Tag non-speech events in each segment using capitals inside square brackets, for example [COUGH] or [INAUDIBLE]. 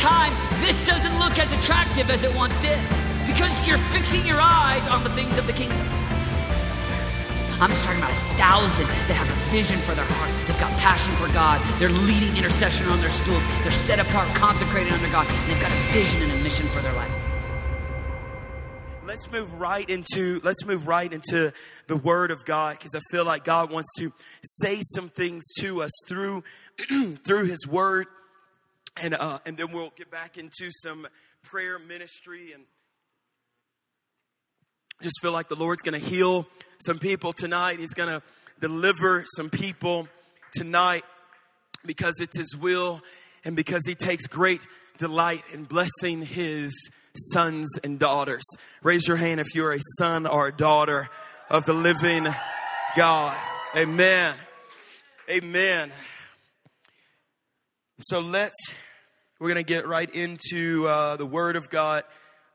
time, this doesn't look as attractive as it once did because you're fixing your eyes on the things of the kingdom. I'm just talking about a thousand that have a vision for their heart. They've got passion for God. They're leading intercession on their schools. They're set apart, consecrated under God. And they've got a vision and a mission for their life. Let's move right into let's move right into the Word of God because I feel like God wants to say some things to us through [CLEARS THROAT] through His Word, and uh, and then we'll get back into some prayer ministry and just feel like the Lord's going to heal some people tonight. He's going to deliver some people tonight because it's His will and because He takes great delight in blessing His sons and daughters. Raise your hand if you're a son or a daughter of the living God. Amen. Amen. So let's, we're going to get right into uh, the Word of God.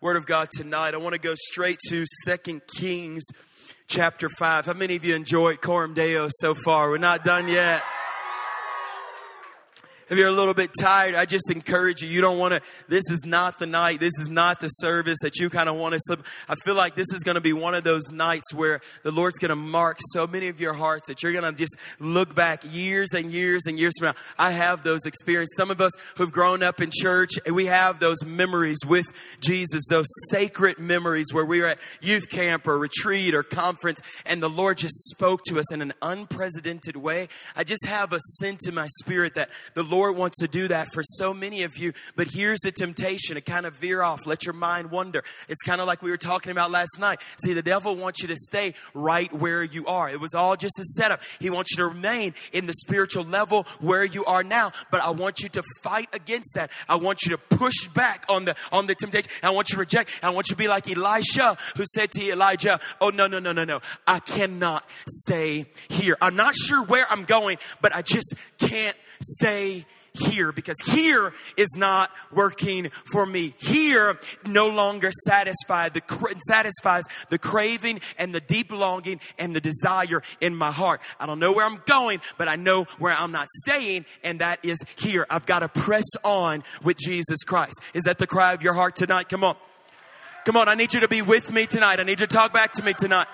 Word of God tonight. I want to go straight to Second Kings chapter 5. How many of you enjoyed Coram Deo so far? We're not done yet. If you're a little bit tired, I just encourage you. You don't want to, this is not the night. This is not the service that you kind of want to slip. I feel like this is going to be one of those nights where the Lord's going to mark so many of your hearts that you're going to just look back years and years and years from now. I have those experiences. Some of us who've grown up in church, we have those memories with Jesus, those sacred memories where we were at youth camp or retreat or conference and the Lord just spoke to us in an unprecedented way. I just have a sense in my spirit that the Lord Lord wants to do that for so many of you. But here's the temptation to kind of veer off, let your mind wander. It's kind of like we were talking about last night. See, the devil wants you to stay right where you are. It was all just a setup. He wants you to remain in the spiritual level where you are now. But I want you to fight against that. I want you to push back on the on the temptation. I want you to reject. I want you to be like Elisha who said to Elijah, Oh no, no, no, no, no. I cannot stay here. I'm not sure where I'm going, but I just can't stay here because here is not working for me. Here no longer satisfied the satisfies the craving and the deep longing and the desire in my heart. I don't know where I'm going, but I know where I'm not staying, and that is here. I've got to press on with Jesus Christ. Is that the cry of your heart tonight? Come on. Come on, I need you to be with me tonight. I need you to talk back to me tonight.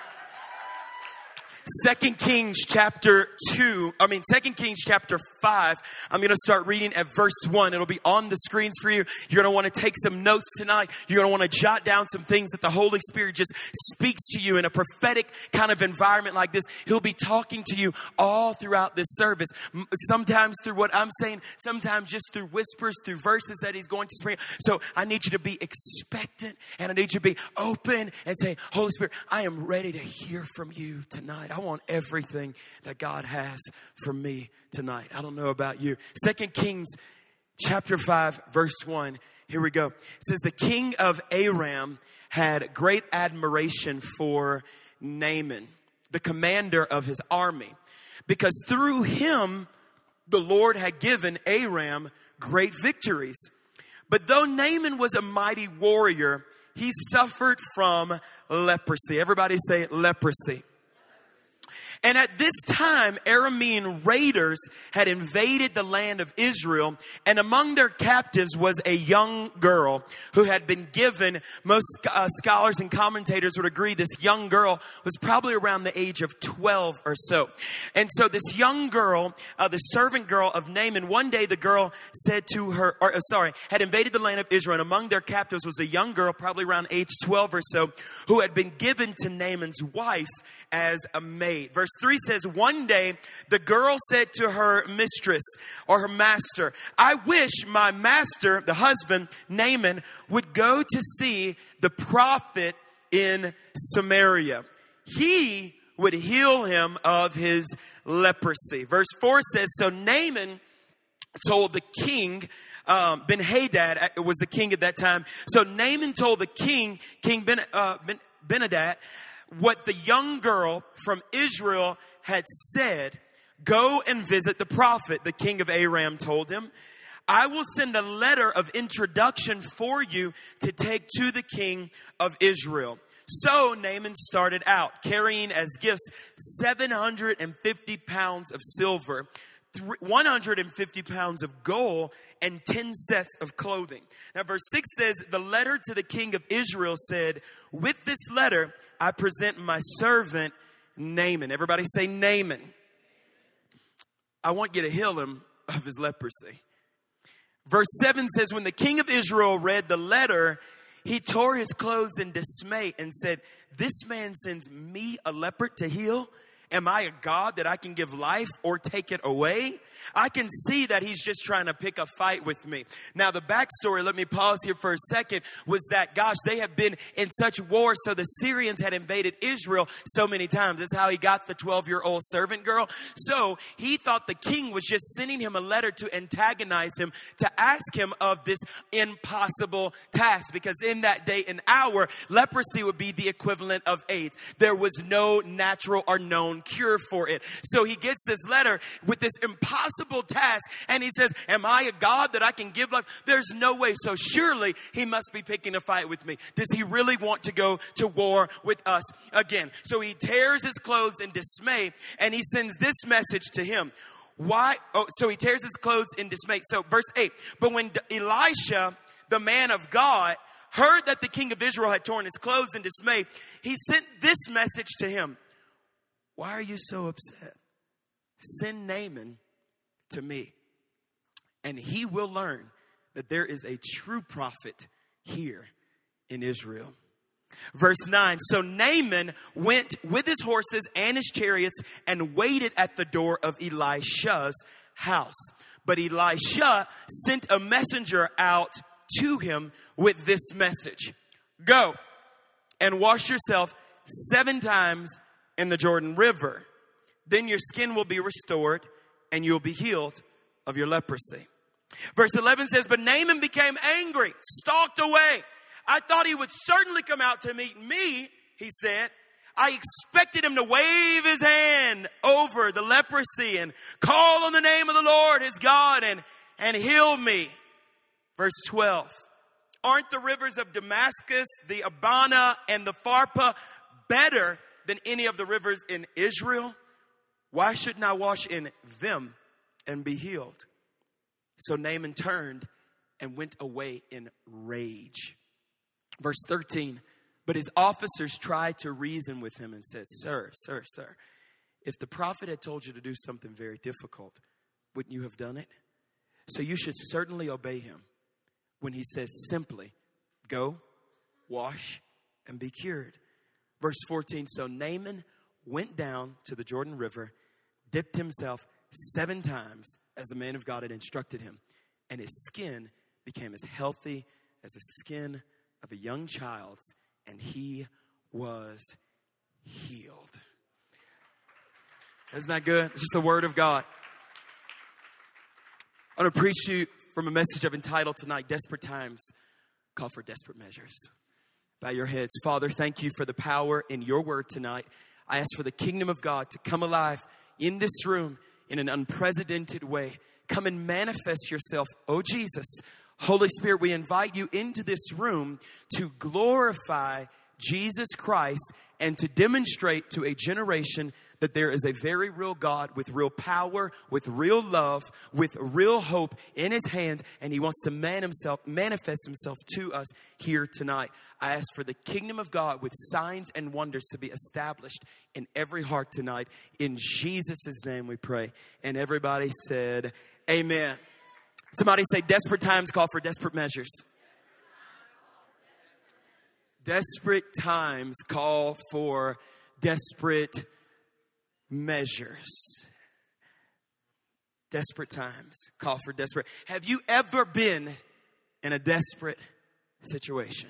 Second Kings chapter 2, I mean, Second Kings chapter 5. I'm going to start reading at verse 1. It'll be on the screens for you. You're going to want to take some notes tonight. You're going to want to jot down some things that the Holy Spirit just speaks to you in a prophetic kind of environment like this. He'll be talking to you all throughout this service. Sometimes through what I'm saying, sometimes just through whispers, through verses that He's going to spring. So I need you to be expectant and I need you to be open and say, Holy Spirit, I am ready to hear from you tonight. I want everything that God has for me tonight. I don't know about you. Second Kings chapter 5 verse 1. Here we go. It says the king of Aram had great admiration for Naaman, the commander of his army, because through him the Lord had given Aram great victories. But though Naaman was a mighty warrior, he suffered from leprosy. Everybody say leprosy. And at this time, Aramean raiders had invaded the land of Israel, and among their captives was a young girl who had been given, most uh, scholars and commentators would agree, this young girl was probably around the age of 12 or so. And so this young girl, uh, the servant girl of Naaman, one day the girl said to her, or uh, sorry, had invaded the land of Israel, and among their captives was a young girl, probably around age 12 or so, who had been given to Naaman's wife as a maid. Verse 3 says, One day the girl said to her mistress or her master, I wish my master, the husband, Naaman, would go to see the prophet in Samaria. He would heal him of his leprosy. Verse 4 says, So Naaman told the king, um, Ben Hadad uh, was the king at that time. So Naaman told the king, King Ben, uh, ben Benadad, what the young girl from Israel had said, Go and visit the prophet, the king of Aram told him. I will send a letter of introduction for you to take to the king of Israel. So Naaman started out, carrying as gifts 750 pounds of silver, 150 pounds of gold and 10 sets of clothing. Now, verse 6 says, The letter to the king of Israel said, With this letter I present my servant Naaman. Everybody say Naaman. I want you to heal him of his leprosy. Verse 7 says, When the king of Israel read the letter, he tore his clothes in dismay and said, This man sends me a leper to heal. Am I a God that I can give life or take it away? I can see that he's just trying to pick a fight with me. Now, the backstory, let me pause here for a second, was that, gosh, they have been in such war. So the Syrians had invaded Israel so many times. That's how he got the 12 year old servant girl. So he thought the king was just sending him a letter to antagonize him, to ask him of this impossible task. Because in that day and hour, leprosy would be the equivalent of AIDS. There was no natural or known cure for it. So he gets this letter with this impossible task and he says, Am I a God that I can give life? There's no way. So surely he must be picking a fight with me. Does he really want to go to war with us again? So he tears his clothes in dismay and he sends this message to him. Why? Oh, so he tears his clothes in dismay. So, verse 8. But when Elisha, the man of God, heard that the king of Israel had torn his clothes in dismay, he sent this message to him why are you so upset? Send Naaman to me, and he will learn that there is a true prophet here in Israel. Verse 9 So Naaman went with his horses and his chariots and waited at the door of Elisha's house. But Elisha sent a messenger out to him with this message Go and wash yourself seven times in the Jordan River. Then your skin will be restored and you'll be healed of your leprosy. Verse 11 says, But Naaman became angry, stalked away. I thought he would certainly come out to meet me, he said. I expected him to wave his hand over the leprosy and call on the name of the Lord his God and, and heal me. Verse 12. Aren't the rivers of Damascus, the Abana, and the Pharpar better than any of the rivers in Israel? Why shouldn't I wash in them and be healed? So Naaman turned and went away in rage. Verse 13, but his officers tried to reason with him and said, Sir, sir, sir, if the prophet had told you to do something very difficult, wouldn't you have done it? So you should certainly obey him when he says simply, Go, wash, and be cured. Verse 14 So Naaman went down to the Jordan River, dipped himself seven times as the man of God had instructed him, and his skin became as healthy as the skin of a young child's, and he was healed. Isn't that good? It's just the word of God. I want to preach you from a message I've entitled tonight Desperate Times Call for Desperate Measures. Bow your heads. Father, thank you for the power in your word tonight. I ask for the kingdom of God to come alive in this room in an unprecedented way. Come and manifest yourself, oh Jesus. Holy Spirit, we invite you into this room to glorify Jesus Christ and to demonstrate to a generation that there is a very real God with real power, with real love, with real hope in his hands, and he wants to man himself, manifest himself to us here tonight. I ask for the kingdom of God with signs and wonders to be established in every heart tonight. In Jesus' name we pray. And everybody said, Amen. Somebody say, desperate times call for desperate measures. Desperate times call for desperate measures. Desperate times call for desperate. Have you ever been in a desperate situation?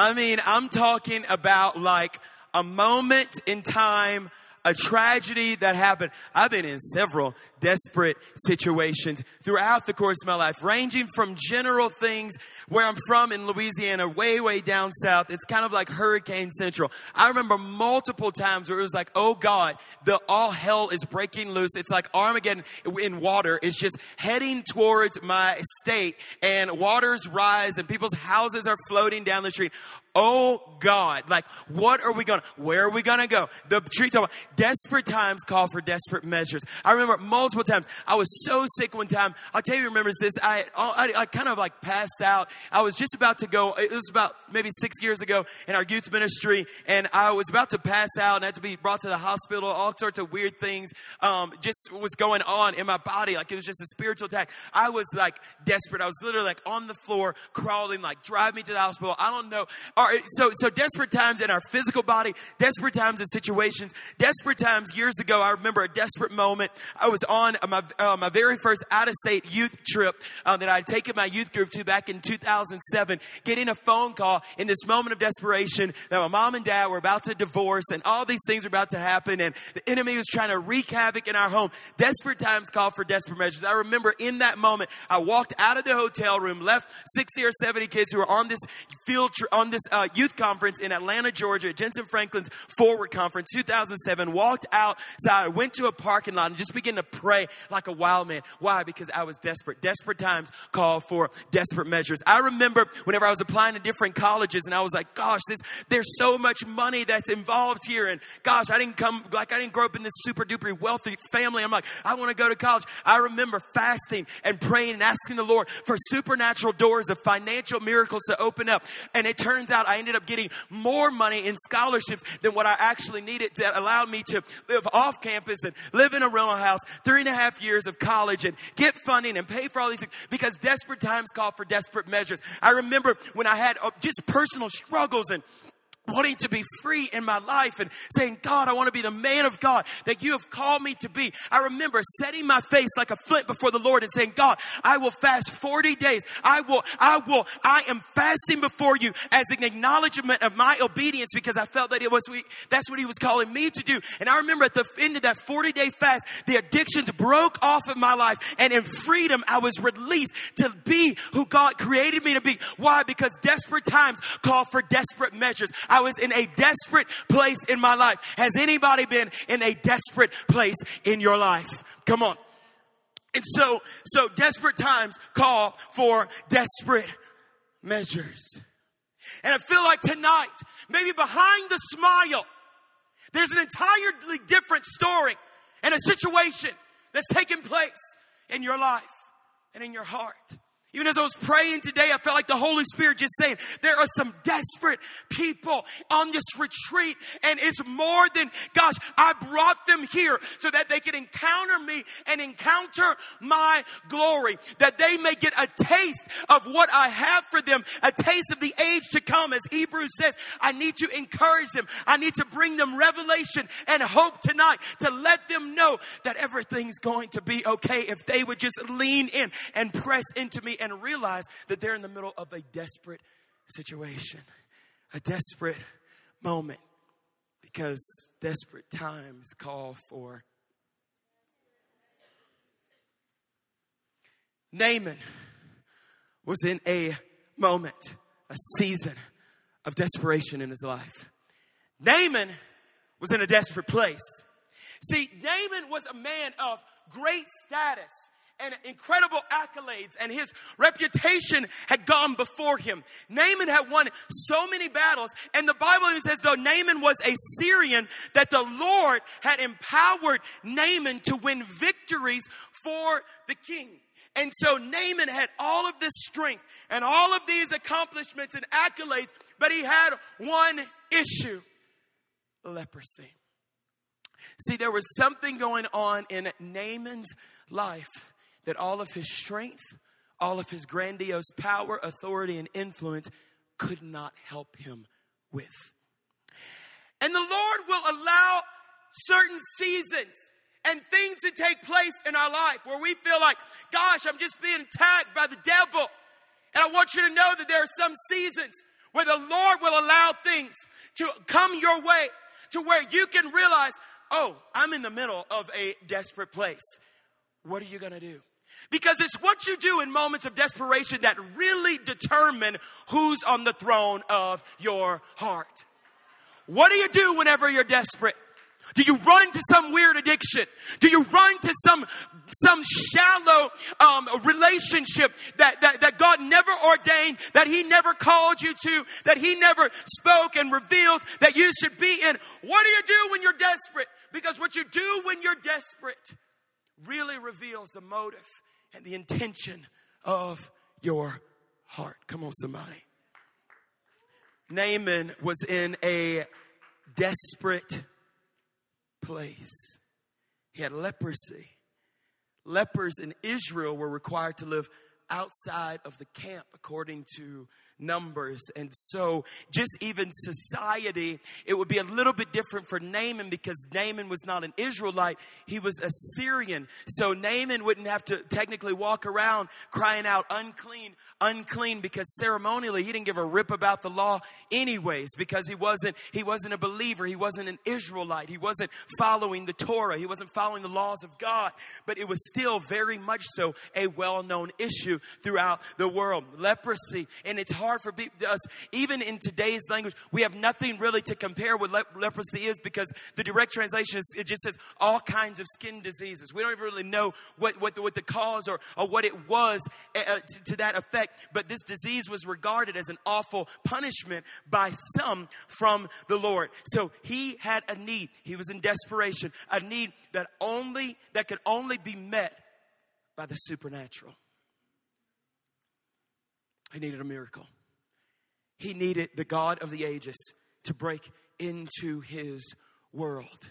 I mean, I'm talking about like a moment in time a tragedy that happened. I've been in several desperate situations throughout the course of my life, ranging from general things where I'm from in Louisiana, way, way down south. It's kind of like Hurricane Central. I remember multiple times where it was like, oh God, the all hell is breaking loose. It's like Armageddon in water It's just heading towards my state and waters rise and people's houses are floating down the street. oh God, like, what are we gonna, where are we gonna go? The tree talk desperate times call for desperate measures. I remember multiple times, I was so sick one time. I'll tell you, remembers this. I, I, I kind of like passed out. I was just about to go, it was about maybe six years ago in our youth ministry, and I was about to pass out and had to be brought to the hospital, all sorts of weird things, um, just was going on in my body. Like, it was just a spiritual attack. I was like desperate. I was literally like on the floor, crawling, like, drive me to the hospital. I don't know. All right, so, so desperate times in our physical body, desperate times in situations, desperate times years ago. I remember a desperate moment. I was on my, uh, my very first out of state youth trip uh, that I had taken my youth group to back in 2007, getting a phone call in this moment of desperation that my mom and dad were about to divorce and all these things were about to happen and the enemy was trying to wreak havoc in our home. Desperate times call for desperate measures. I remember in that moment, I walked out of the hotel room, left 60 or 70 kids who were on this field, tr- on this uh, youth conference in Atlanta, Georgia, Jentezen Franklin's Forward Conference 2007, walked outside, went to a parking lot and just began to pray like a wild man. Why? Because I was desperate. Desperate times call for desperate measures. I remember whenever I was applying to different colleges and I was like, gosh, this, there's so much money that's involved here. And gosh, I didn't come, like I didn't grow up in this super duper wealthy family. I'm like, I want to go to college. I remember fasting and praying and asking the Lord for supernatural doors of financial miracles to open up. And it turns out I ended up getting more money in scholarships than what I actually needed that allowed me to live off campus and live in a rental house, three and a half years of college and get funding and pay for all these things because desperate times call for desperate measures. I remember when I had uh, just personal struggles and wanting to be free in my life and saying, God, I want to be the man of God that you have called me to be. I remember setting my face like a flint before the Lord and saying, God, I will fast 40 days. I will, I will, I am fasting before you as an acknowledgement of my obedience because I felt that it was, that's what he was calling me to do. And I remember at the end of that 40 day fast, the addictions broke off of my life and in freedom, I was released to be who God created me to be. Why? Because desperate times call for desperate measures. I was in a desperate place in my life. Has anybody been in a desperate place in your life? Come on. And so, so desperate times call for desperate measures. And I feel like tonight, maybe behind the smile, there's an entirely different story and a situation that's taking place in your life and in your heart. Even as I was praying today, I felt like the Holy Spirit just saying, there are some desperate people on this retreat, and it's more than, gosh, I brought them here so that they can encounter me and encounter my glory, that they may get a taste of what I have for them, a taste of the age to come. As Hebrews says, I need to encourage them. I need to bring them revelation and hope tonight to let them know that everything's going to be okay if they would just lean in and press into me and realize that they're in the middle of a desperate situation, a desperate moment, because desperate times call for. Naaman was in a moment, a season of desperation in his life. Naaman was in a desperate place. See, Naaman was a man of great status and incredible accolades, and his reputation had gone before him. Naaman had won so many battles, and the Bible even says, though Naaman was a Syrian, that the Lord had empowered Naaman to win victories for the king. And so Naaman had all of this strength and all of these accomplishments and accolades, but he had one issue leprosy. See, there was something going on in Naaman's life that all of his strength, all of his grandiose power, authority, and influence could not help him with. And the Lord will allow certain seasons and things to take place in our life where we feel like, gosh, I'm just being attacked by the devil. And I want you to know that there are some seasons where the Lord will allow things to come your way to where you can realize, oh, I'm in the middle of a desperate place. What are you going to do? Because it's what you do in moments of desperation that really determine who's on the throne of your heart. What do you do whenever you're desperate? Do you run to some weird addiction? Do you run to some some shallow um, relationship that, that that God never ordained, that He never called you to, that He never spoke and revealed that you should be in? What do you do when you're desperate? Because what you do when you're desperate really reveals the motive and the intention of your heart. Come on, somebody. Naaman was in a desperate place. He had leprosy. Lepers in Israel were required to live outside of the camp according to numbers. And so, just even society, it would be a little bit different for Naaman because Naaman was not an Israelite, he was a Syrian. So, Naaman wouldn't have to technically walk around crying out, unclean, unclean, because ceremonially he didn't give a rip about the law, anyways, because he wasn't, he wasn't a believer, he wasn't an Israelite, he wasn't following the Torah, he wasn't following the laws of God, but it was still very much so a well known issue throughout the world. Leprosy, and it's hard hard for us, even in today's language, we have nothing really to compare what le- leprosy is because the direct translation is, it just says all kinds of skin diseases. We don't even really know what, what, the, what the cause or, or what it was uh, to, to that effect, but this disease was regarded as an awful punishment by some from the Lord. So he had a need. He was in desperation, a need that only, that could only be met by the supernatural. He needed a miracle. He needed the God of the ages to break into his world.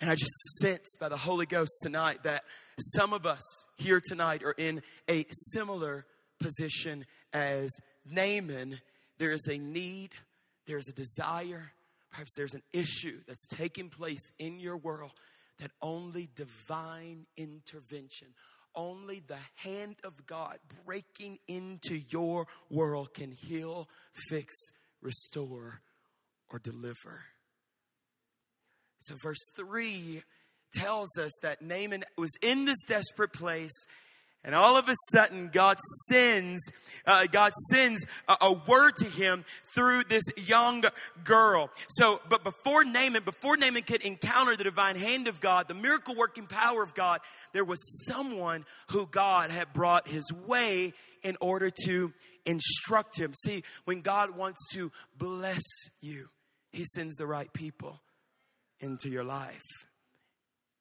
And I just sense by the Holy Ghost tonight that some of us here tonight are in a similar position as Naaman. There is a need, there's a desire, perhaps there's an issue that's taking place in your world that only divine intervention, only the hand of God breaking into your world can heal, fix, restore, or deliver. So, verse 3 tells us that Naaman was in this desperate place and all of a sudden, God sends, uh, God sends a, a, word to him through this young girl. So, but before Naaman, before Naaman could encounter the divine hand of God, the miracle working power of God, there was someone who God had brought his way in order to instruct him. See, when God wants to bless you, he sends the right people into your life.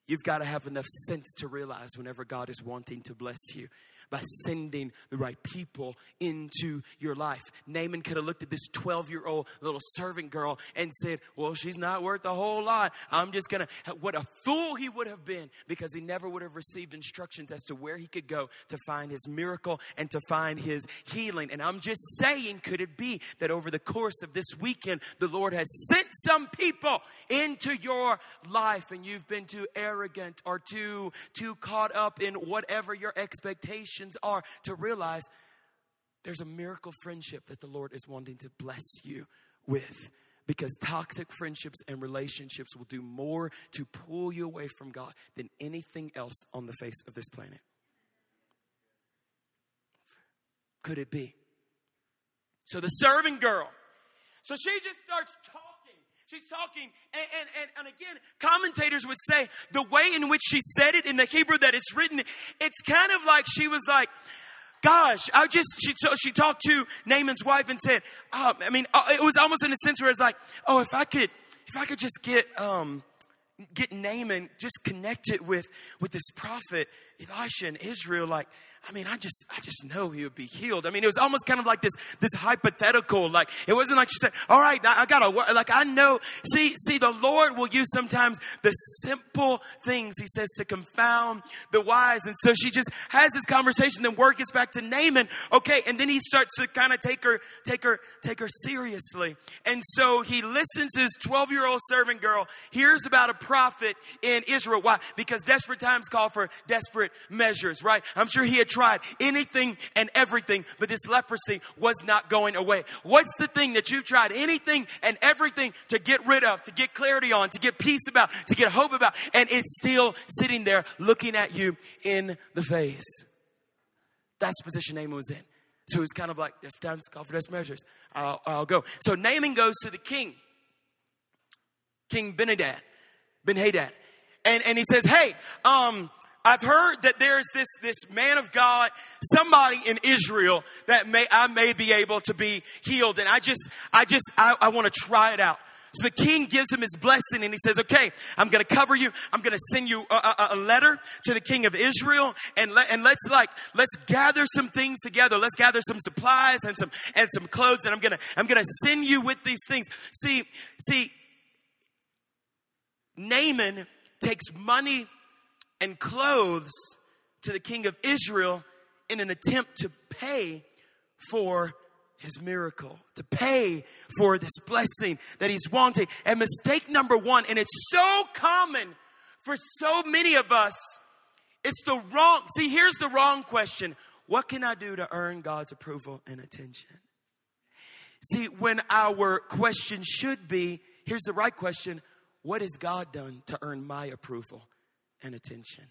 You've got to have enough sense to realize whenever God is wanting to bless you by sending the right people into your life. Naaman could have looked at this 12 year old little servant girl and said, Well, she's not worth a whole lot. I'm just going to. What a fool he would have been because he never would have received instructions as to where he could go to find his miracle and to find his healing. And I'm just saying, could it be that over the course of this weekend, the Lord has sent some people into your life and you've been too arrogant or too, too caught up in whatever your expectations are to realize there's a miracle friendship that the Lord is wanting to bless you with. Because toxic friendships and relationships will do more to pull you away from God than anything else on the face of this planet. Could it be? So the serving girl, so she just starts talking. She's talking, and, and, and, and, again, commentators would say the way in which she said it in the Hebrew that it's written, it's kind of like she was like, gosh, I just, she, so she talked to Naaman's wife and said, oh, I mean, uh, it was almost in a sense where it's like, oh, if I could, if I could just get, um, get Naaman just connected with, with this prophet, Elisha in Israel, like, I mean, I just, I just know he would be healed. I mean, it was almost kind of like this, this hypothetical. Like, it wasn't like she said, all right, I gotta work. Like, I know, see, see, the Lord will use sometimes the simple things, he says, to confound the wise. And so she just has this conversation, then work gets back to Naaman. Okay. And then he starts to kind of take her, take her, take her seriously. And so he listens to his 12 year old servant girl, hears about a prophet in Israel. Why? Because desperate times call for desperate measures, right? I'm sure he had tried anything and everything, but this leprosy was not going away. What's the thing that you've tried anything and everything to get rid of, to get clarity on, to get peace about, to get hope about, and it's still sitting there looking at you in the face? That's the position Naaman was in. So it's kind of like, it's time call for desperate measures. I'll, I'll go. So Naaman goes to the king, King Benadad. Ben Hadad. And, and he says, Hey, um, I've heard that there's this, this man of God, somebody in Israel that may, I may be able to be healed. And I just, I just, I, I want to try it out. So the king gives him his blessing and he says, okay, I'm going to cover you. I'm going to send you a, a, a, letter to the king of Israel and let, and let's like, let's gather some things together. Let's gather some supplies and some, and some clothes. And I'm going to, I'm going to send you with these things. See, see, Naaman takes money and clothes to the king of Israel in an attempt to pay for his miracle, to pay for this blessing that he's wanting. And mistake number one, and it's so common for so many of us, it's the wrong. See, here's the wrong question What can I do to earn God's approval and attention? See, when our question should be here's the right question What has God done to earn my approval and attention?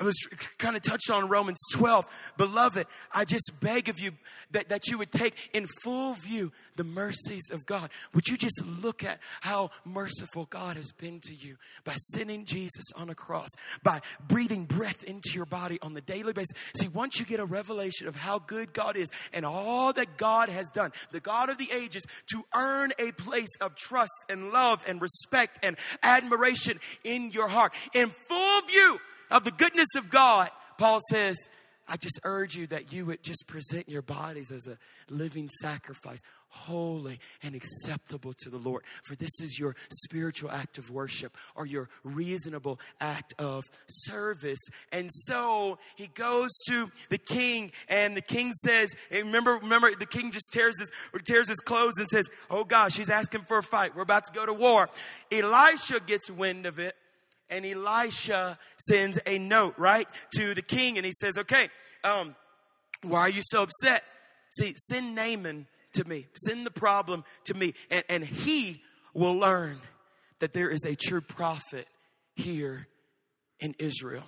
I was kind of touched on Romans 12. Beloved, I just beg of you that, that you would take in full view the mercies of God. Would you just look at how merciful God has been to you by sending Jesus on a cross, by breathing breath into your body on the daily basis? See, once you get a revelation of how good God is and all that God has done, the God of the ages, to earn a place of trust and love and respect and admiration in your heart, in full view of the goodness of God, Paul says, I just urge you that you would just present your bodies as a living sacrifice, holy and acceptable to the Lord. For this is your spiritual act of worship or your reasonable act of service. And so he goes to the king, and the king says, remember, remember, the king just tears his tears his clothes and says, Oh gosh, he's asking for a fight. We're about to go to war. Elisha gets wind of it and Elisha sends a note, right, to the king, and he says, Okay, um, why are you so upset? See, send Naaman to me, send the problem to me, and, and he will learn that there is a true prophet here in Israel.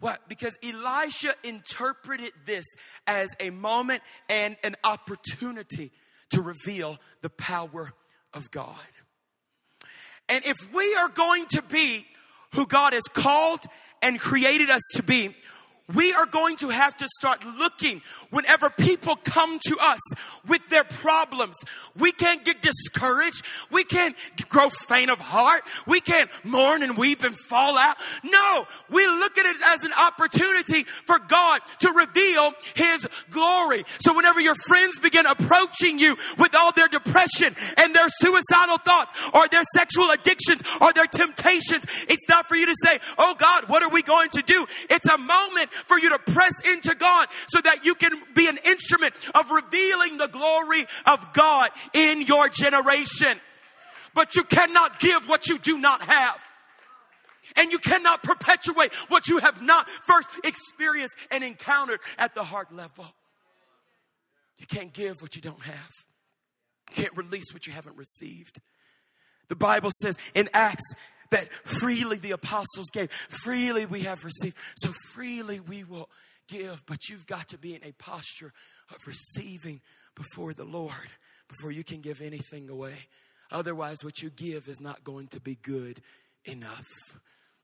What? Because Elisha interpreted this as a moment and an opportunity to reveal the power of God. And if we are going to be who God has called and created us to be, we are going to have to start looking whenever people come to us with their problems. We can't get discouraged. We can't grow faint of heart. We can't mourn and weep and fall out. No, we look at it as an opportunity for God to reveal His glory. So whenever your friends begin approaching you with all their depression and their suicidal thoughts or their sexual addictions or their temptations, it's not for you to say, Oh God, what are we going to do? It's a moment for you to press into God so that you can be an instrument of revealing the glory of God in your generation. But you cannot give what you do not have. And you cannot perpetuate what you have not first experienced and encountered at the heart level. You can't give what you don't have. You can't release what you haven't received. The Bible says in Acts that freely the apostles gave, freely we have received, so freely we will give. But you've got to be in a posture of receiving before the Lord before you can give anything away. Otherwise, what you give is not going to be good enough.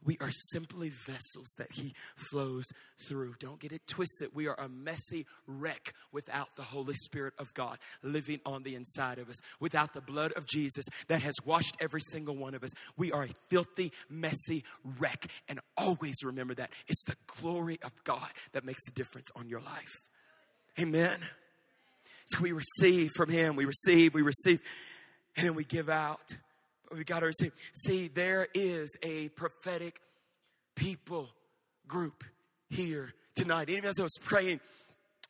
We are simply vessels that He flows through. Don't get it twisted. We are a messy wreck without the Holy Spirit of God living on the inside of us. Without the blood of Jesus that has washed every single one of us, we are a filthy, messy wreck. And always remember that it's the glory of God that makes the difference on your life. Amen. So we receive from Him, we receive, we receive, and then we give out we got to receive. See, there is a prophetic people group here tonight. Even as I was praying,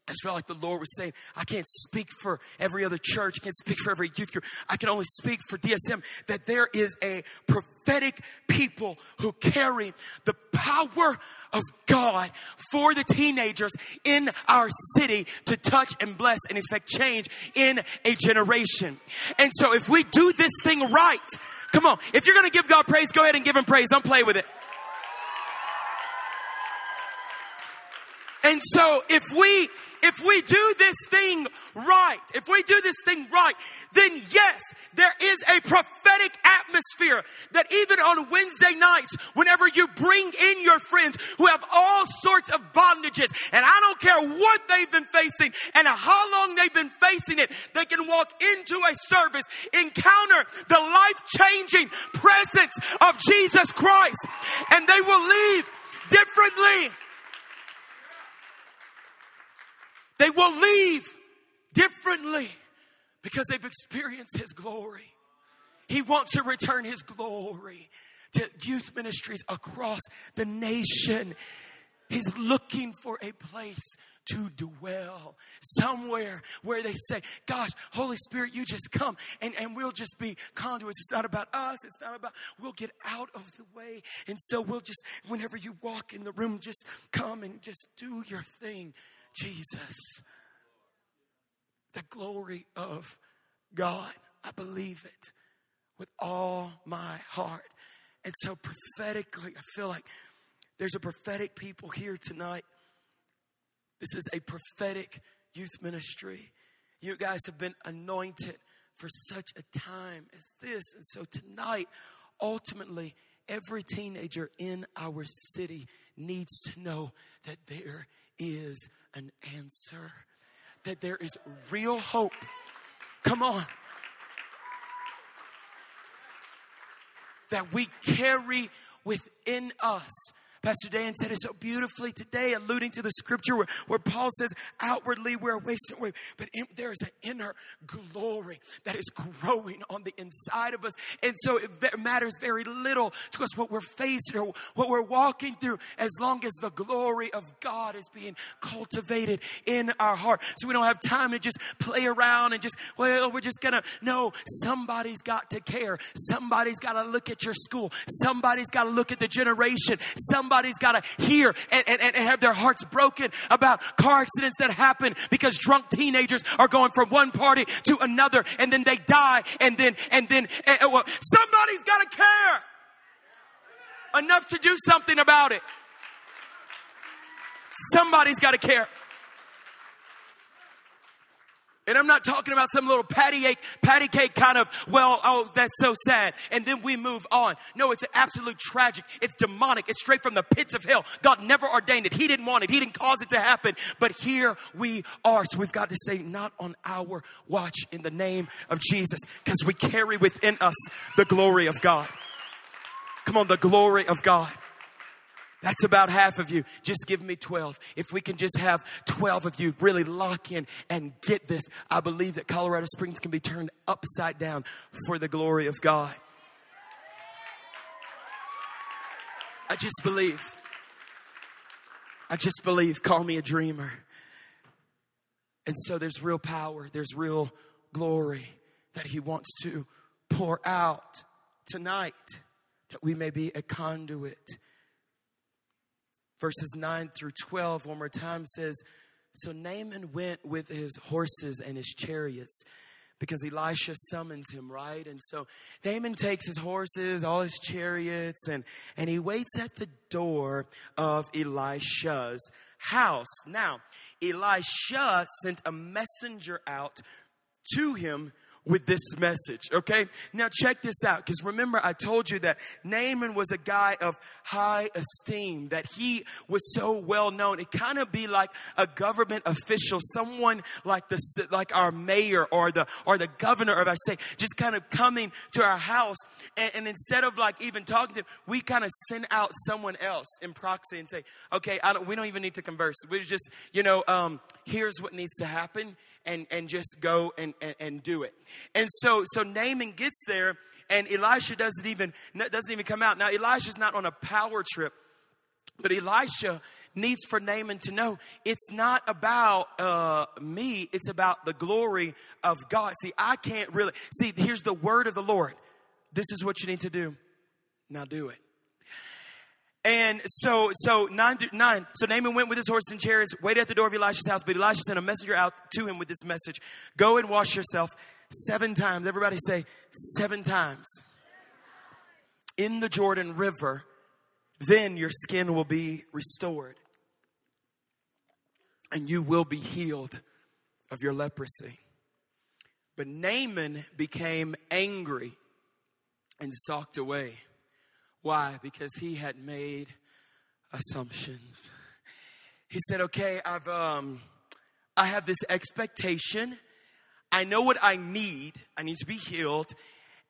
I just felt like the Lord was saying, I can't speak for every other church, I can't speak for every youth group. I can only speak for DSM that there is a prophetic people who carry the power of God for the teenagers in our city to touch and bless and effect change in a generation. And so if we do this thing right, come on, if you're gonna give God praise, go ahead and give him praise. Don't play with it. And so if we if we do this thing right, if we do this thing right, then yes, there is a prophetic atmosphere that even on Wednesday nights, whenever you bring in your friends who have all sorts of bondages, and I don't care what they've been facing and how long they've been facing it, they can walk into a service, encounter the life changing presence of Jesus Christ, and they will leave differently. They will leave differently because they've experienced His glory. He wants to return His glory to youth ministries across the nation. He's looking for a place to dwell somewhere where they say, Gosh, Holy Spirit, you just come and, and we'll just be conduits. It's not about us, it's not about, we'll get out of the way. And so we'll just, whenever you walk in the room, just come and just do your thing. Jesus, the glory of God. I believe it with all my heart. And so, prophetically, I feel like there's a prophetic people here tonight. This is a prophetic youth ministry. You guys have been anointed for such a time as this. And so, tonight, ultimately, every teenager in our city needs to know that there is an answer, that there is real hope. Come on. That we carry within us Pastor Dan said it so beautifully today, alluding to the scripture where, where Paul says, outwardly we're wasting away, but in, there is an inner glory that is growing on the inside of us. And so it matters very little to us what we're facing or what we're walking through as long as the glory of God is being cultivated in our heart. So we don't have time to just play around and just, well, we're just gonna, no, somebody's got to care. Somebody's got to look at your school. Somebody's got to look at the generation. Somebody somebody's got to hear and, and, and have their hearts broken about car accidents that happen because drunk teenagers are going from one party to another and then they die and then, and then, and, well, somebody's got to care enough to do something about it. Somebody's got to care. And I'm not talking about some little patty cake, patty cake kind of, well, oh, that's so sad. And then we move on. No, it's absolute tragic. It's demonic. It's straight from the pits of hell. God never ordained it. He didn't want it. He didn't cause it to happen. But here we are. So we've got to say, not on our watch in the name of Jesus, because we carry within us the glory of God. Come on, the glory of God. That's about half of you. Just give me 12. If we can just have 12 of you really lock in and get this, I believe that Colorado Springs can be turned upside down for the glory of God. I just believe. I just believe. Call me a dreamer. And so there's real power, there's real glory that He wants to pour out tonight that we may be a conduit verses 9 through 12, one more time says, So Naaman went with his horses and his chariots because Elisha summons him, right? And so Naaman takes his horses, all his chariots, and, and he waits at the door of Elisha's house. Now, Elisha sent a messenger out to him with this message, okay? Now check this out, because remember I told you that Naaman was a guy of high esteem, that he was so well known. It kind of be like a government official, someone like the like our mayor or the or the governor of our state, just kind of coming to our house, and, and instead of like even talking to him, we kind of send out someone else in proxy and say, okay, I don't, we don't even need to converse. We're just, you know, um, here's what needs to happen and, and just go and, and, and do it. And so, so Naaman gets there and Elisha doesn't even, doesn't even come out. Now, Elisha's not on a power trip, but Elisha needs for Naaman to know it's not about uh, me, it's about the glory of God. See, I can't really, see, here's the word of the Lord. This is what you need to do. Now do it. And so, so nine, nine. So Naaman went with his horse and chariots, waited at the door of Elisha's house. But Elisha sent a messenger out to him with this message: Go and wash yourself seven times. Everybody say seven times in the Jordan River. Then your skin will be restored. and you will be healed of your leprosy. But Naaman became angry and stalked away. Why? Because he had made assumptions. He said, "Okay, I've um, I have this expectation. I know what I need. I need to be healed."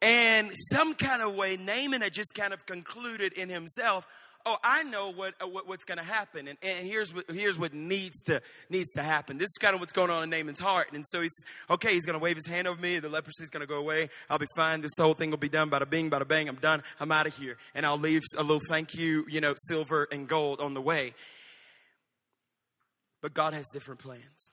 And some kind of way, Naaman had just kind of concluded in himself, oh, I know what, uh, what what's going to happen, and, and here's what here's what needs to needs to happen. This is kind of what's going on in Naaman's heart, and so he's okay. He's going to wave his hand over me. The leprosy is going to go away. I'll be fine. This whole thing will be done. Bada bing, bada bang. I'm done. I'm out of here, and I'll leave a little thank you, you know, silver and gold on the way. But God has different plans.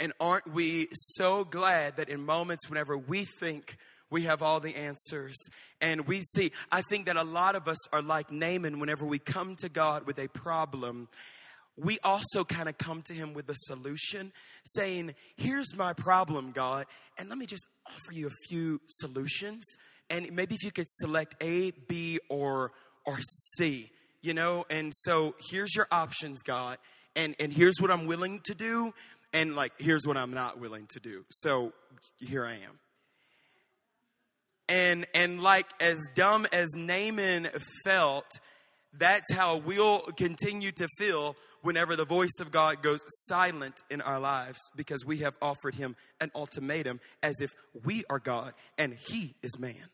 And aren't we so glad that in moments whenever we think we have all the answers. And we see, I think that a lot of us are like Naaman whenever we come to God with a problem. We also kind of come to him with a solution, saying, Here's my problem, God, and let me just offer you a few solutions. And maybe if you could select A, B, or, or C, you know? And so here's your options, God, and, and here's what I'm willing to do, and like, here's what I'm not willing to do. So here I am. And and like as dumb as Naaman felt, that's how we'll continue to feel whenever the voice of God goes silent in our lives because we have offered him an ultimatum as if we are God and he is man.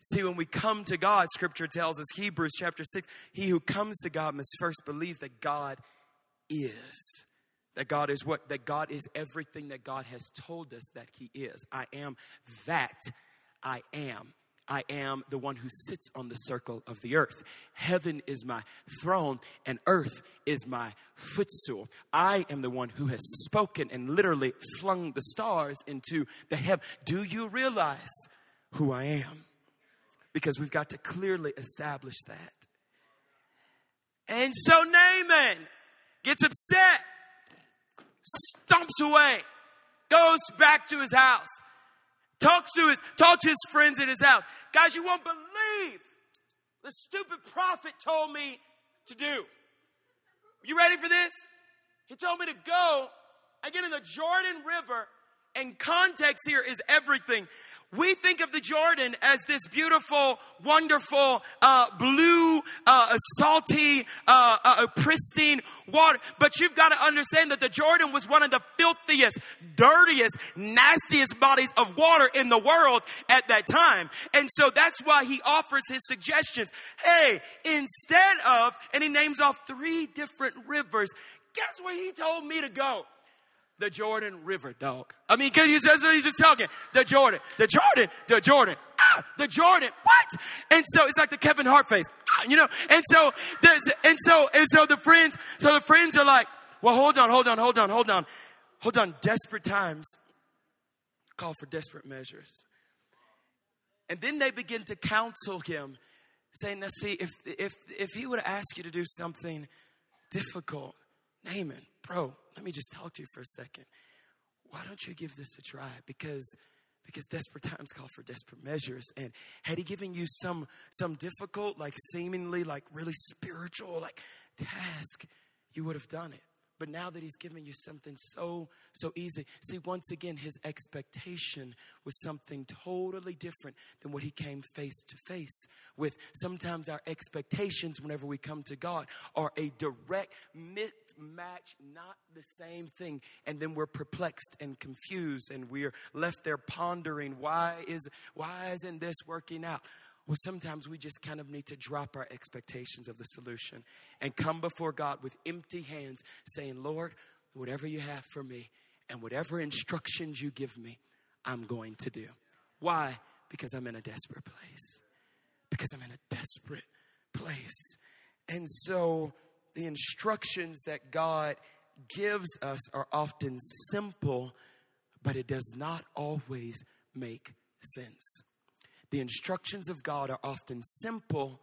See, when we come to God, scripture tells us, Hebrews chapter 6, he who comes to God must first believe that God is. That God is what? That God is everything that God has told us that He is. I am that I am. I am the one who sits on the circle of the earth. Heaven is my throne, and earth is my footstool. I am the one who has spoken and literally flung the stars into the heaven. Do you realize who I am? Because we've got to clearly establish that. And so Naaman gets upset stomps away, goes back to his house, talks to his, talks to his friends at his house. Guys, you won't believe the stupid prophet told me to do. You ready for this? He told me to go and get in the Jordan River, and context here is everything we think of the Jordan as this beautiful, wonderful, uh, blue, uh, salty, uh, uh, pristine water. But you've got to understand that the Jordan was one of the filthiest, dirtiest, nastiest bodies of water in the world at that time. And so that's why he offers his suggestions. Hey, instead of, and he names off three different rivers, guess where he told me to go? The Jordan River, dog. I mean, can you just, he's just talking. The Jordan, the Jordan, the Jordan, ah, the Jordan, what? And so it's like the Kevin Hart face, ah, you know? And so there's, and so, and so the friends, so the friends are like, well, hold on, hold on, hold on, hold on, hold on. Desperate times call for desperate measures. And then they begin to counsel him, saying, now see, if, if, if he would ask you to do something difficult, Naaman, bro, let me just talk to you for a second. Why don't you give this a try? Because because desperate times call for desperate measures. And had he given you some some difficult, like seemingly like really spiritual like task, you would have done it. But now that he's given you something so, so easy, see, once again, his expectation was something totally different than what he came face to face with. Sometimes our expectations, whenever we come to God, are a direct mismatch, not the same thing. And then we're perplexed and confused, and we're left there pondering, why, is, why isn't this working out? Well, sometimes we just kind of need to drop our expectations of the solution and come before God with empty hands, saying, Lord, whatever you have for me and whatever instructions you give me, I'm going to do. Why? Because I'm in a desperate place. Because I'm in a desperate place. And so the instructions that God gives us are often simple, but it does not always make sense. The instructions of God are often simple,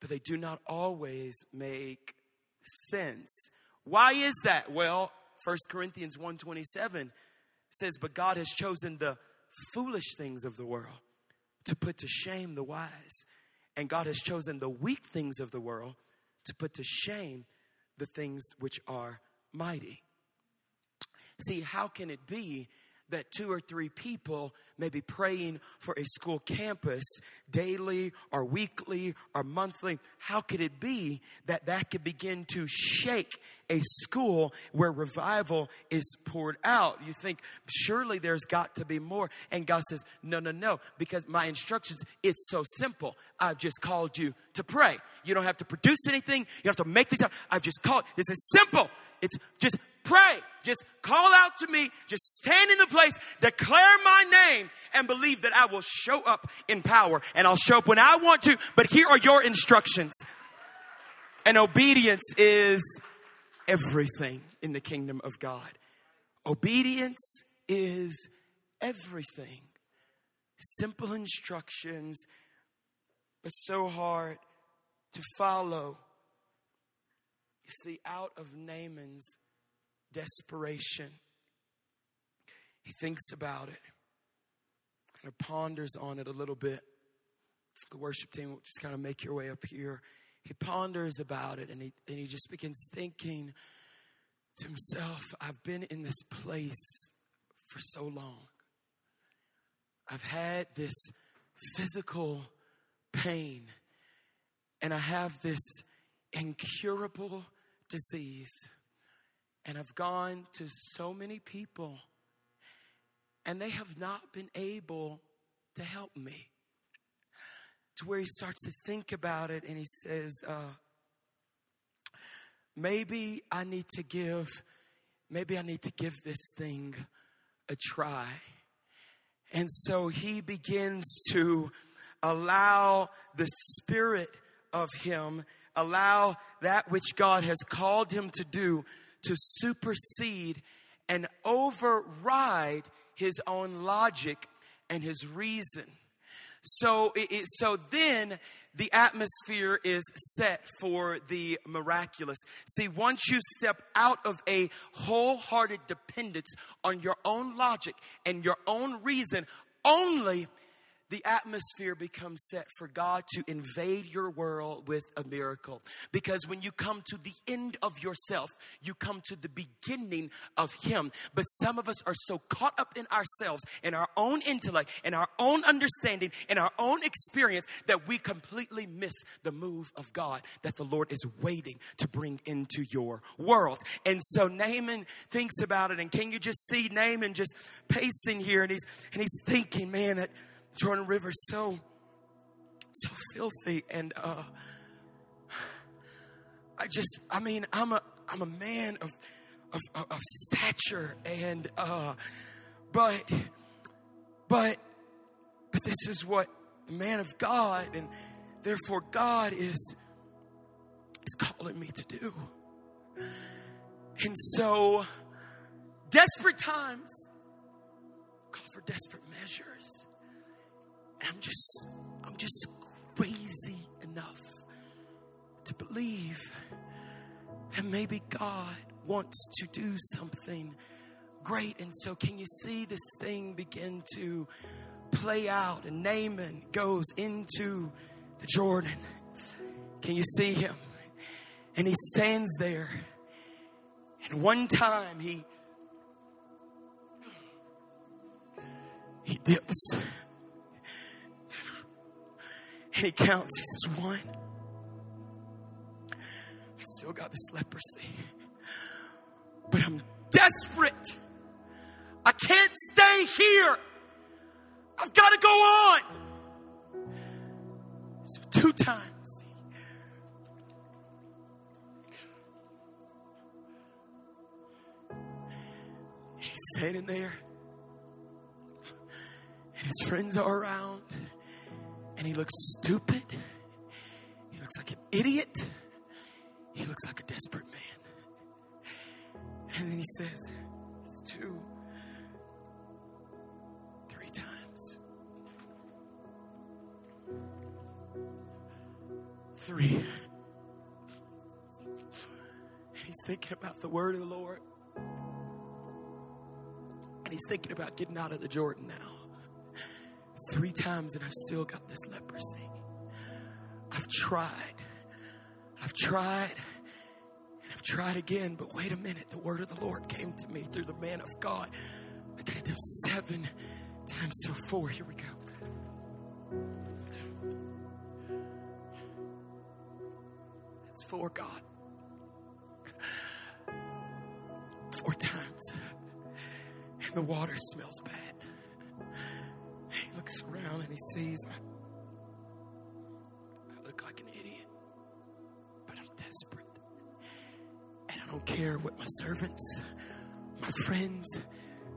but they do not always make sense. Why is that? Well, 1 Corinthians 1:27 says, "But God has chosen the foolish things of the world to put to shame the wise, and God has chosen the weak things of the world to put to shame the things which are mighty. See, how can it be that two or three people may be praying for a school campus daily or weekly or monthly, how could it be that that could begin to shake a school where revival is poured out? You think, surely there's got to be more. And God says, no, no, no, because my instructions, it's so simple. I've just called you to pray. You don't have to produce anything, you don't have to make these up. I've just called. This is simple. It's just pray. Just call out to me. Just stand in the place, declare my name, and believe that I will show up in power. And I'll show up when I want to, but here are your instructions. And obedience is everything in the kingdom of God. Obedience is everything. Simple instructions, but so hard to follow. You see, out of Naaman's desperation. He thinks about it, kind of ponders on it a little bit. The worship team will just kind of make your way up here. He ponders about it and he, and he just begins thinking to himself, I've been in this place for so long. I've had this physical pain, and I have this incurable disease. And I've gone to so many people, and they have not been able to help me. To where he starts to think about it and he says, uh, maybe I need to give, maybe I need to give this thing a try. And so he begins to allow the spirit of him, allow that which God has called him to do to supersede and override his own logic and his reason. So, it, so then the atmosphere is set for the miraculous. See, once you step out of a wholehearted dependence on your own logic and your own reason, only the atmosphere becomes set for God to invade your world with a miracle. Because when you come to the end of yourself, you come to the beginning of Him. But some of us are so caught up in ourselves, in our own intellect, in our own understanding, in our own experience, that we completely miss the move of God that the Lord is waiting to bring into your world. And so Naaman thinks about it, and can you just see Naaman just pacing here, and he's and he's thinking, man, that Jordan River so so filthy and uh I just I mean I'm a I'm a man of of, of stature and uh but but but this is what the man of God and therefore God is is calling me to do. And so desperate times call for desperate measures. I'm just, I'm just crazy enough to believe that maybe God wants to do something great. And so, can you see this thing begin to play out? And Naaman goes into the Jordan. Can you see him? And he stands there. And one time he he dips and he counts. He says, One. I still got this leprosy. But I'm desperate. I can't stay here. I've got to go on. So, two times. He's standing there, and his friends are around and he looks stupid. He looks like an idiot. He looks like a desperate man. And then he says, It's two, three times. Three. And he's thinking about the word of the Lord. And he's thinking about getting out of the Jordan now three times and I've still got this leprosy. I've tried. I've tried and I've tried again, but wait a minute. The word of the Lord came to me through the man of God. I gotta do seven times so four. Here we go. That's four, God. Four times. And the water smells bad. Looks around and he sees I look like an idiot, but I'm desperate. And I don't care what my servants, my friends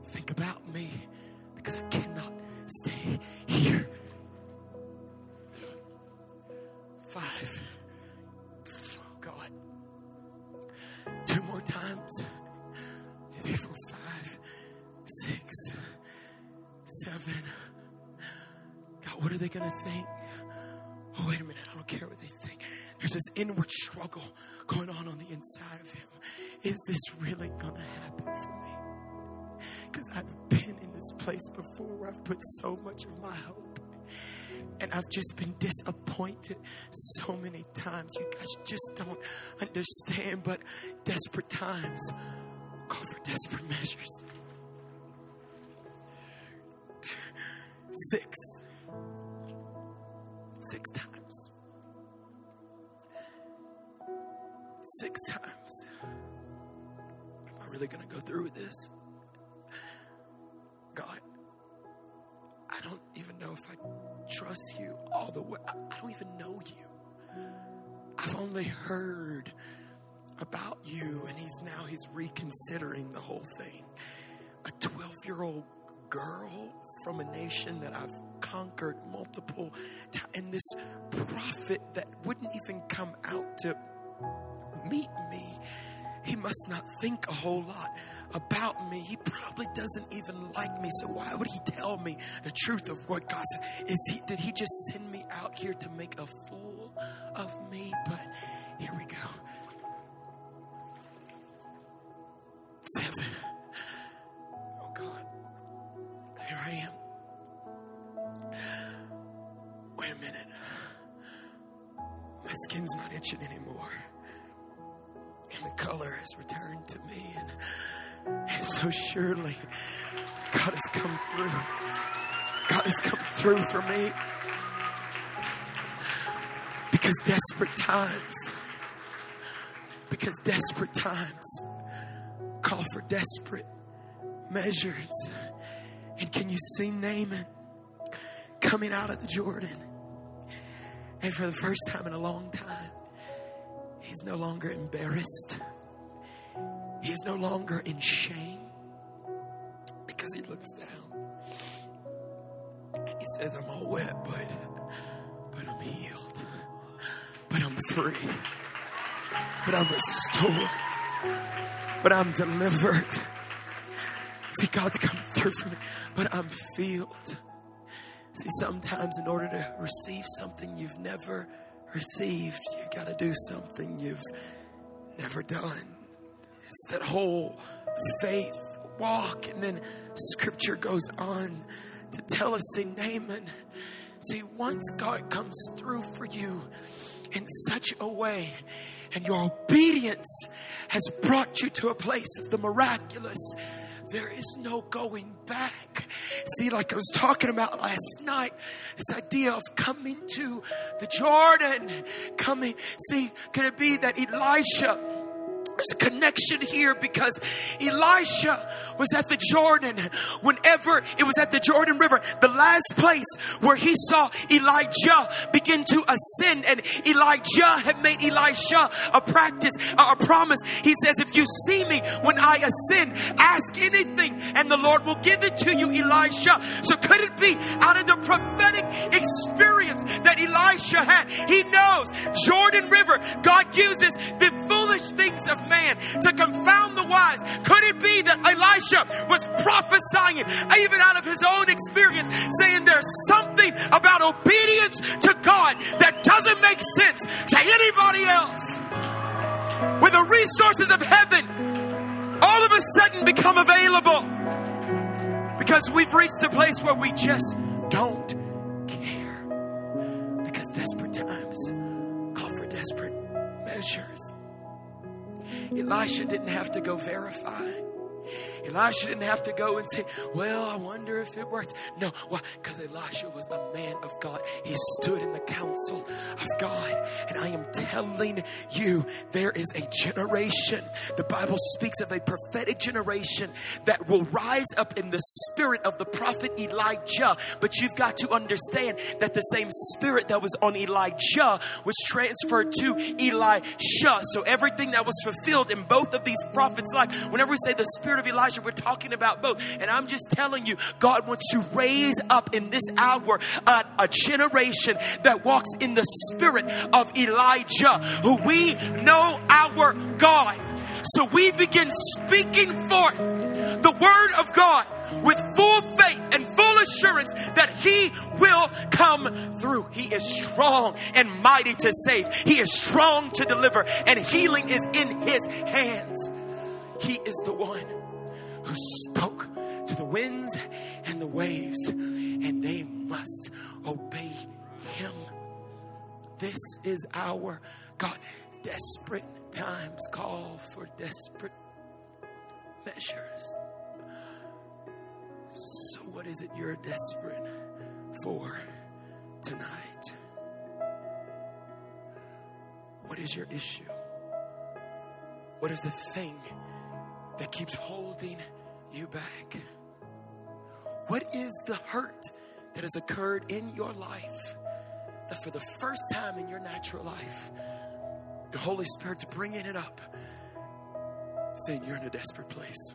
think about me because I cannot stay here. Five. Oh, God. Two more times. Two, three, four, five, six, seven. What are they going to think? Oh, wait a minute. I don't care what they think. There's this inward struggle going on on the inside of him. Is this really going to happen for me? Because I've been in this place before where I've put so much of my hope. And I've just been disappointed so many times. You guys just don't understand. But desperate times call for desperate measures. Six. Six times. Six times. Am I really going to go through with this? God, I don't even know if I trust you all the way. I don't even know you. I've only heard about you, and he's now he's reconsidering the whole thing. A 12 year old girl from a nation that I've conquered multiple times, and this prophet that wouldn't even come out to meet me. He must not think a whole lot about me. He probably doesn't even like me. So why would he tell me the truth of what God says? Is he did he just send me out here to make a fool of me? But here we go. Seven. I am. Wait a minute. My skin's not itching anymore and the color has returned to me. And, and so surely God has come through. God has come through for me. Because desperate times, because desperate times call for desperate measures. And can you see Naaman coming out of the Jordan? And for the first time in a long time, He's no longer embarrassed. He's no longer in shame because he looks down and he says, I'm all wet, but, but I'm healed. But I'm free. But I'm restored. But I'm delivered. See, God's come through for me, but I'm filled. See, sometimes in order to receive something you've never received, you got to do something you've never done. It's that whole faith walk. And then scripture goes on to tell us, see, Naaman, see, once God comes through for you in such a way, and your obedience has brought you to a place of the miraculous there is no going back. See, like I was talking about last night, this idea of coming to the Jordan, coming. See, could it be that Elisha? There's a connection here because Elisha was at the Jordan whenever it was at the Jordan River, the last place where he saw Elijah begin to ascend. And Elijah had made Elisha a practice, a promise. He says, If you see me when I ascend, ask anything and the Lord will give it to you, Elisha. So could it be out of the prophetic experience that Elisha had? He knows Jordan River, God uses the foolish things of man to confound the wise. Could it be that Elisha was prophesying even out of his own experience, saying there's something about obedience to God that doesn't make sense to anybody else? Where the resources of heaven all of a sudden become available because we've reached a place where we just don't care. Because desperate times call for desperate measures. Elisha didn't have to go verify. Elisha didn't have to go and say, Well, I wonder if it worked. No, why? Because Elisha was a man of God. He stood in the council of God. And I am telling you, there is a generation. The Bible speaks of a prophetic generation that will rise up in the spirit of the prophet Elijah. But you've got to understand that the same spirit that was on Elijah was transferred to Elisha. So everything that was fulfilled in both of these prophets' life, whenever we say the spirit of Elijah, we're talking about both. And I'm just telling you, God wants to raise up in this hour a, a generation that walks in the spirit of Elijah, who we know our God. So we begin speaking forth the word of God with full faith and full assurance that He will come through. He is strong and mighty to save, He is strong to deliver, and healing is in His hands. He is the one who spoke to the winds and the waves, and they must obey him. This is our God. Desperate times call for desperate measures. So, what is it you're desperate for tonight? What is your issue? What is the thing that keeps holding you back? What is the hurt that has occurred in your life that for the first time in your natural life, the Holy Spirit's bringing it up, saying you're in a desperate place?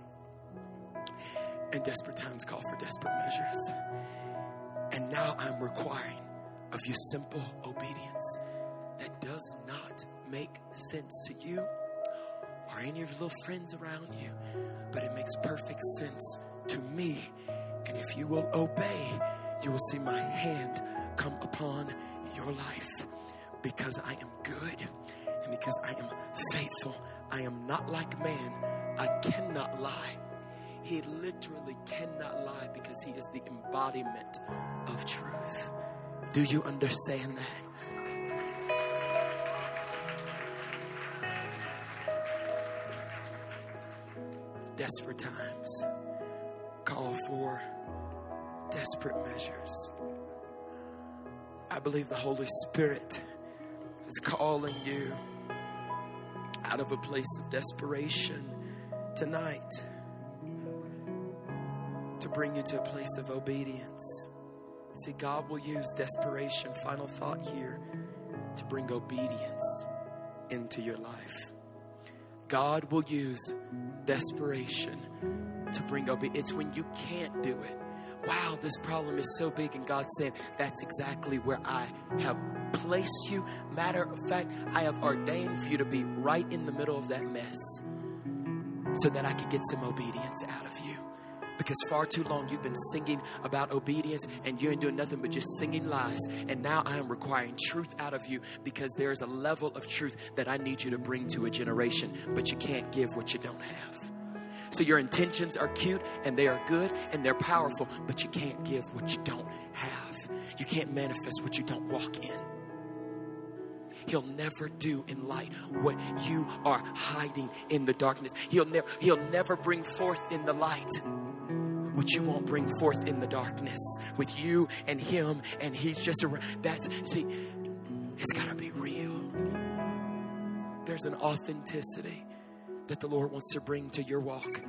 And desperate times call for desperate measures. And now I'm requiring of you simple obedience that does not make sense to you or any of your little friends around you, but it makes perfect sense to me. And if you will obey, you will see my hand come upon your life because I am good and because I am faithful. I am not like man. I cannot lie. He literally cannot lie because he is the embodiment of truth. Do you understand that? Desperate times call for desperate measures. I believe the Holy Spirit is calling you out of a place of desperation tonight to bring you to a place of obedience. See, God will use desperation, final thought here, to bring obedience into your life. God will use desperation to bring obedience. It's when you can't do it. Wow, this problem is so big, and God said, That's exactly where I have placed you. Matter of fact, I have ordained for you to be right in the middle of that mess so that I could get some obedience out of you. Because far too long you've been singing about obedience and you ain't doing nothing but just singing lies. And now I am requiring truth out of you because there is a level of truth that I need you to bring to a generation, but you can't give what you don't have. So your intentions are cute and they are good and they're powerful, but you can't give what you don't have. You can't manifest what you don't walk in. He'll never do in light what you are hiding in the darkness. He'll never he'll never bring forth in the light what you won't bring forth in the darkness with you and him and he's just around. That's see, it's got to be real. There's an authenticity that the Lord wants to bring to your walk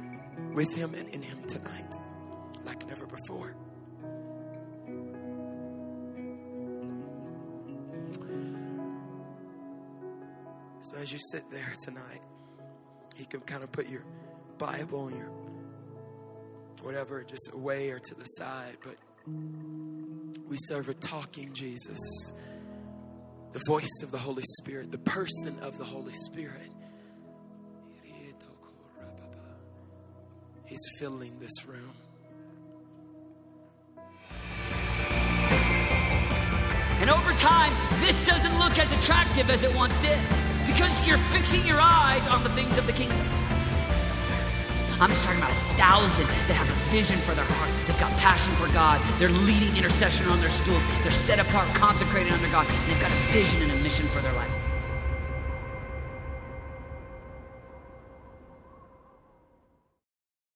with him and in him tonight like never before. So as you sit there tonight, you can kind of put your Bible and your whatever just away or to the side, but we serve a talking Jesus, the voice of the Holy Spirit, the person of the Holy Spirit. He's filling this room. And over time, this doesn't look as attractive as it once did because you're fixing your eyes on the things of the kingdom. I'm just talking about a thousand that have a vision for their heart. They've got passion for God. They're leading intercession on their schools. They're set apart, consecrated under God. They've got a vision and a mission for their life.